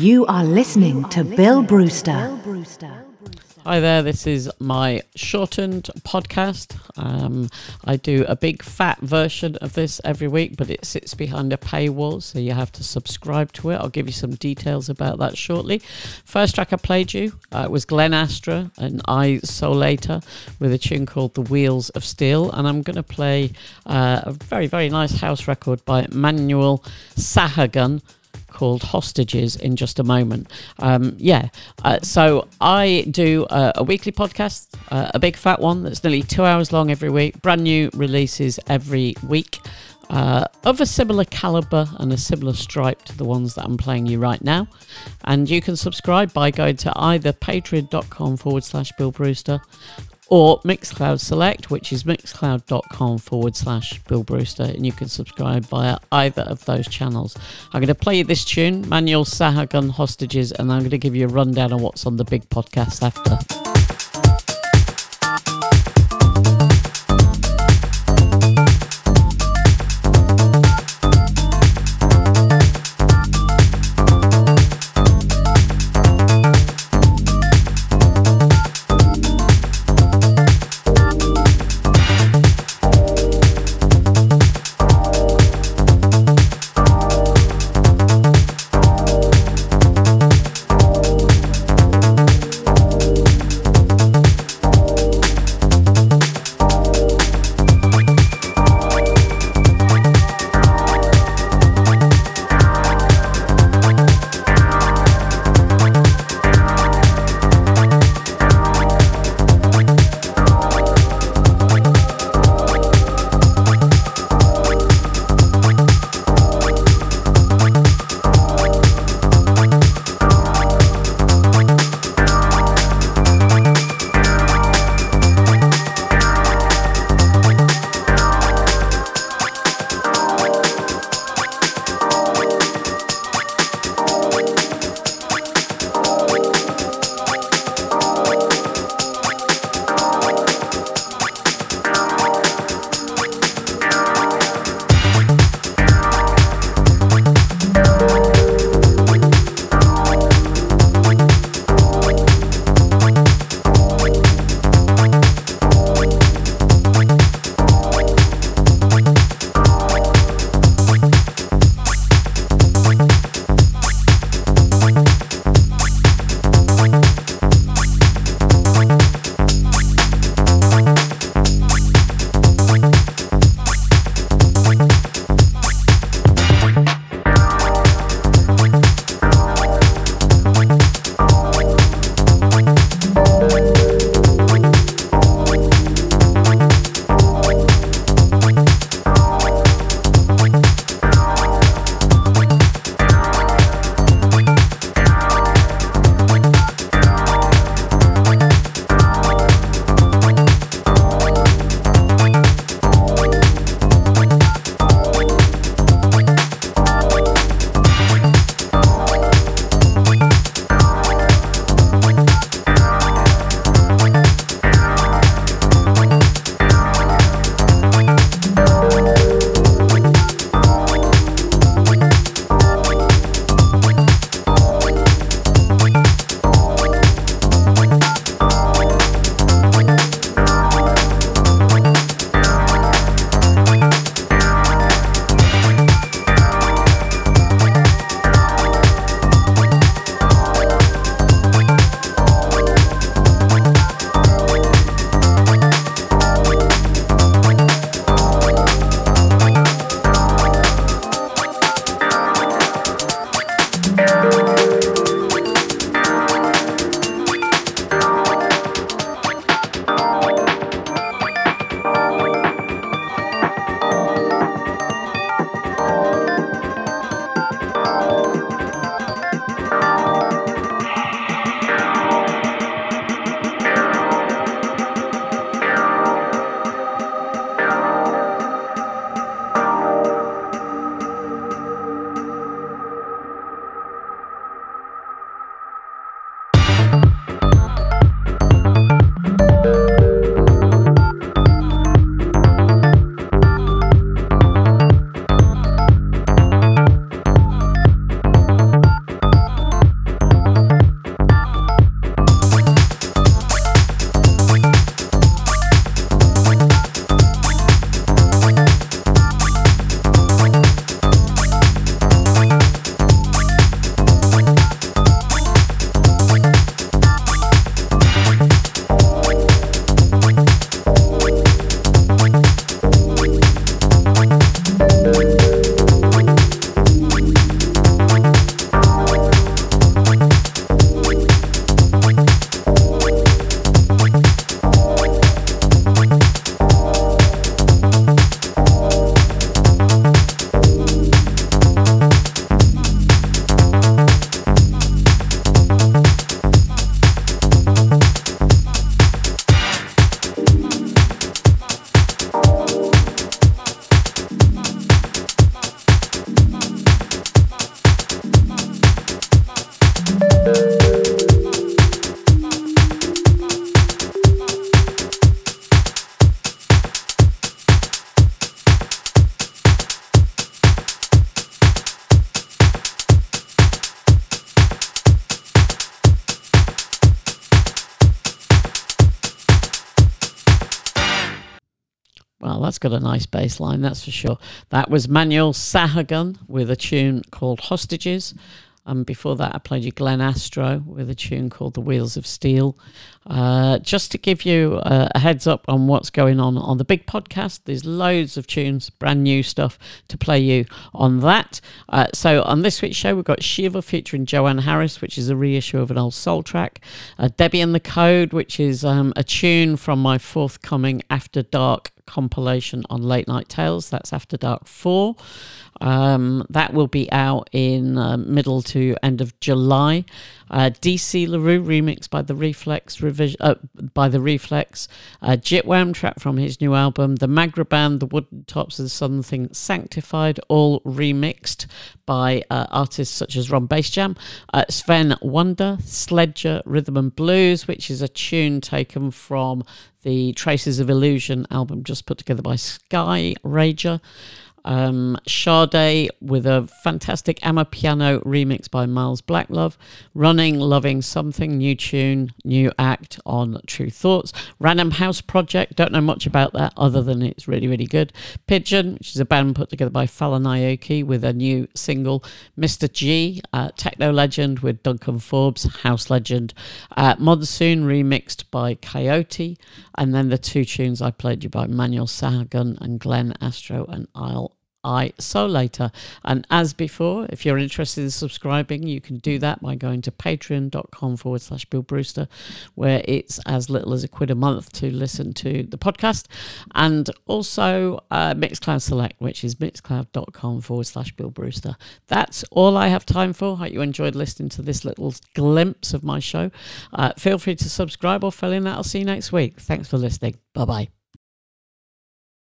You are listening to Bill Brewster. Hi there, this is my shortened podcast. Um, I do a big fat version of this every week, but it sits behind a paywall, so you have to subscribe to it. I'll give you some details about that shortly. First track I played you uh, was Glenn Astro and I So Later with a tune called The Wheels of Steel, and I'm going to play uh, a very, very nice house record by Manuel Sahagun called Hostages in just a moment. Um, yeah, uh, so I do a, a weekly podcast, uh, a big fat one that's nearly two hours long every week, brand new releases every week. Uh, of a similar caliber and a similar stripe to the ones that I'm playing you right now. And you can subscribe by going to either patreon.com forward slash Bill Brewster or Mixcloud Select, which is mixcloud.com forward slash Bill Brewster, and you can subscribe via either of those channels. I'm going to play you this tune, Manuel Sahagun Hostages, and I'm going to give you a rundown on what's on the big podcast after. Got a nice bass line, that's for sure. That was Manuel Sahagun with a tune called Hostages. And before that, I played you Glenn Astro with a tune called The Wheels of Steel. Uh, just to give you a, a, heads up on what's going on on the big podcast, there's loads of tunes, brand new stuff to play you on that. Uh, so on this week's show, we've got Shiva featuring Joanne Harris, which is a reissue of an old soul track. Uh, Debbie and the Code, which is um, a tune from my forthcoming After Dark compilation on Late Night Tales. That's After Dark 4. Um, that will be out in uh, middle to end of July. Uh, DC LaRue remixed by the Reflex revision uh, by the Reflex. Uh, Jitwam track from his new album. The Maghreban, The Woodentops, and Something Sanctified, all remixed by uh, artists such as Ron Basejam. Uh, Sven Wonder, Sledger, Rhythm and Blues, which is a tune taken from the Traces of Illusion album just put together by Sky Rager. Um, Sade with a fantastic Amapiano remix by Miles Blacklove. Running, Loving Something, new tune, new act on True Thoughts. Random House Project, don't know much about that other than it's really, really good. Pigeon, which is a band put together by Fallon Aoki with a new single. Mr. G, uh, Techno Legend with Duncan Forbes, House Legend. Uh, Monsoon remixed by Coyote. And then the two tunes I played you by Manuel Sahagun and Glenn Astro and Isle I so later. And as before, if you're interested in subscribing, you can do that by going to patreon.com forward slash Bill Brewster, where it's as little as a quid a month to listen to the podcast. And also uh, Mixcloud Select, which is mixcloud.com forward slash Bill Brewster. That's all I have time for. Hope you enjoyed listening to this little glimpse of my show. Uh, feel free to subscribe or fill in that. I'll see you next week. Thanks for listening. Bye bye.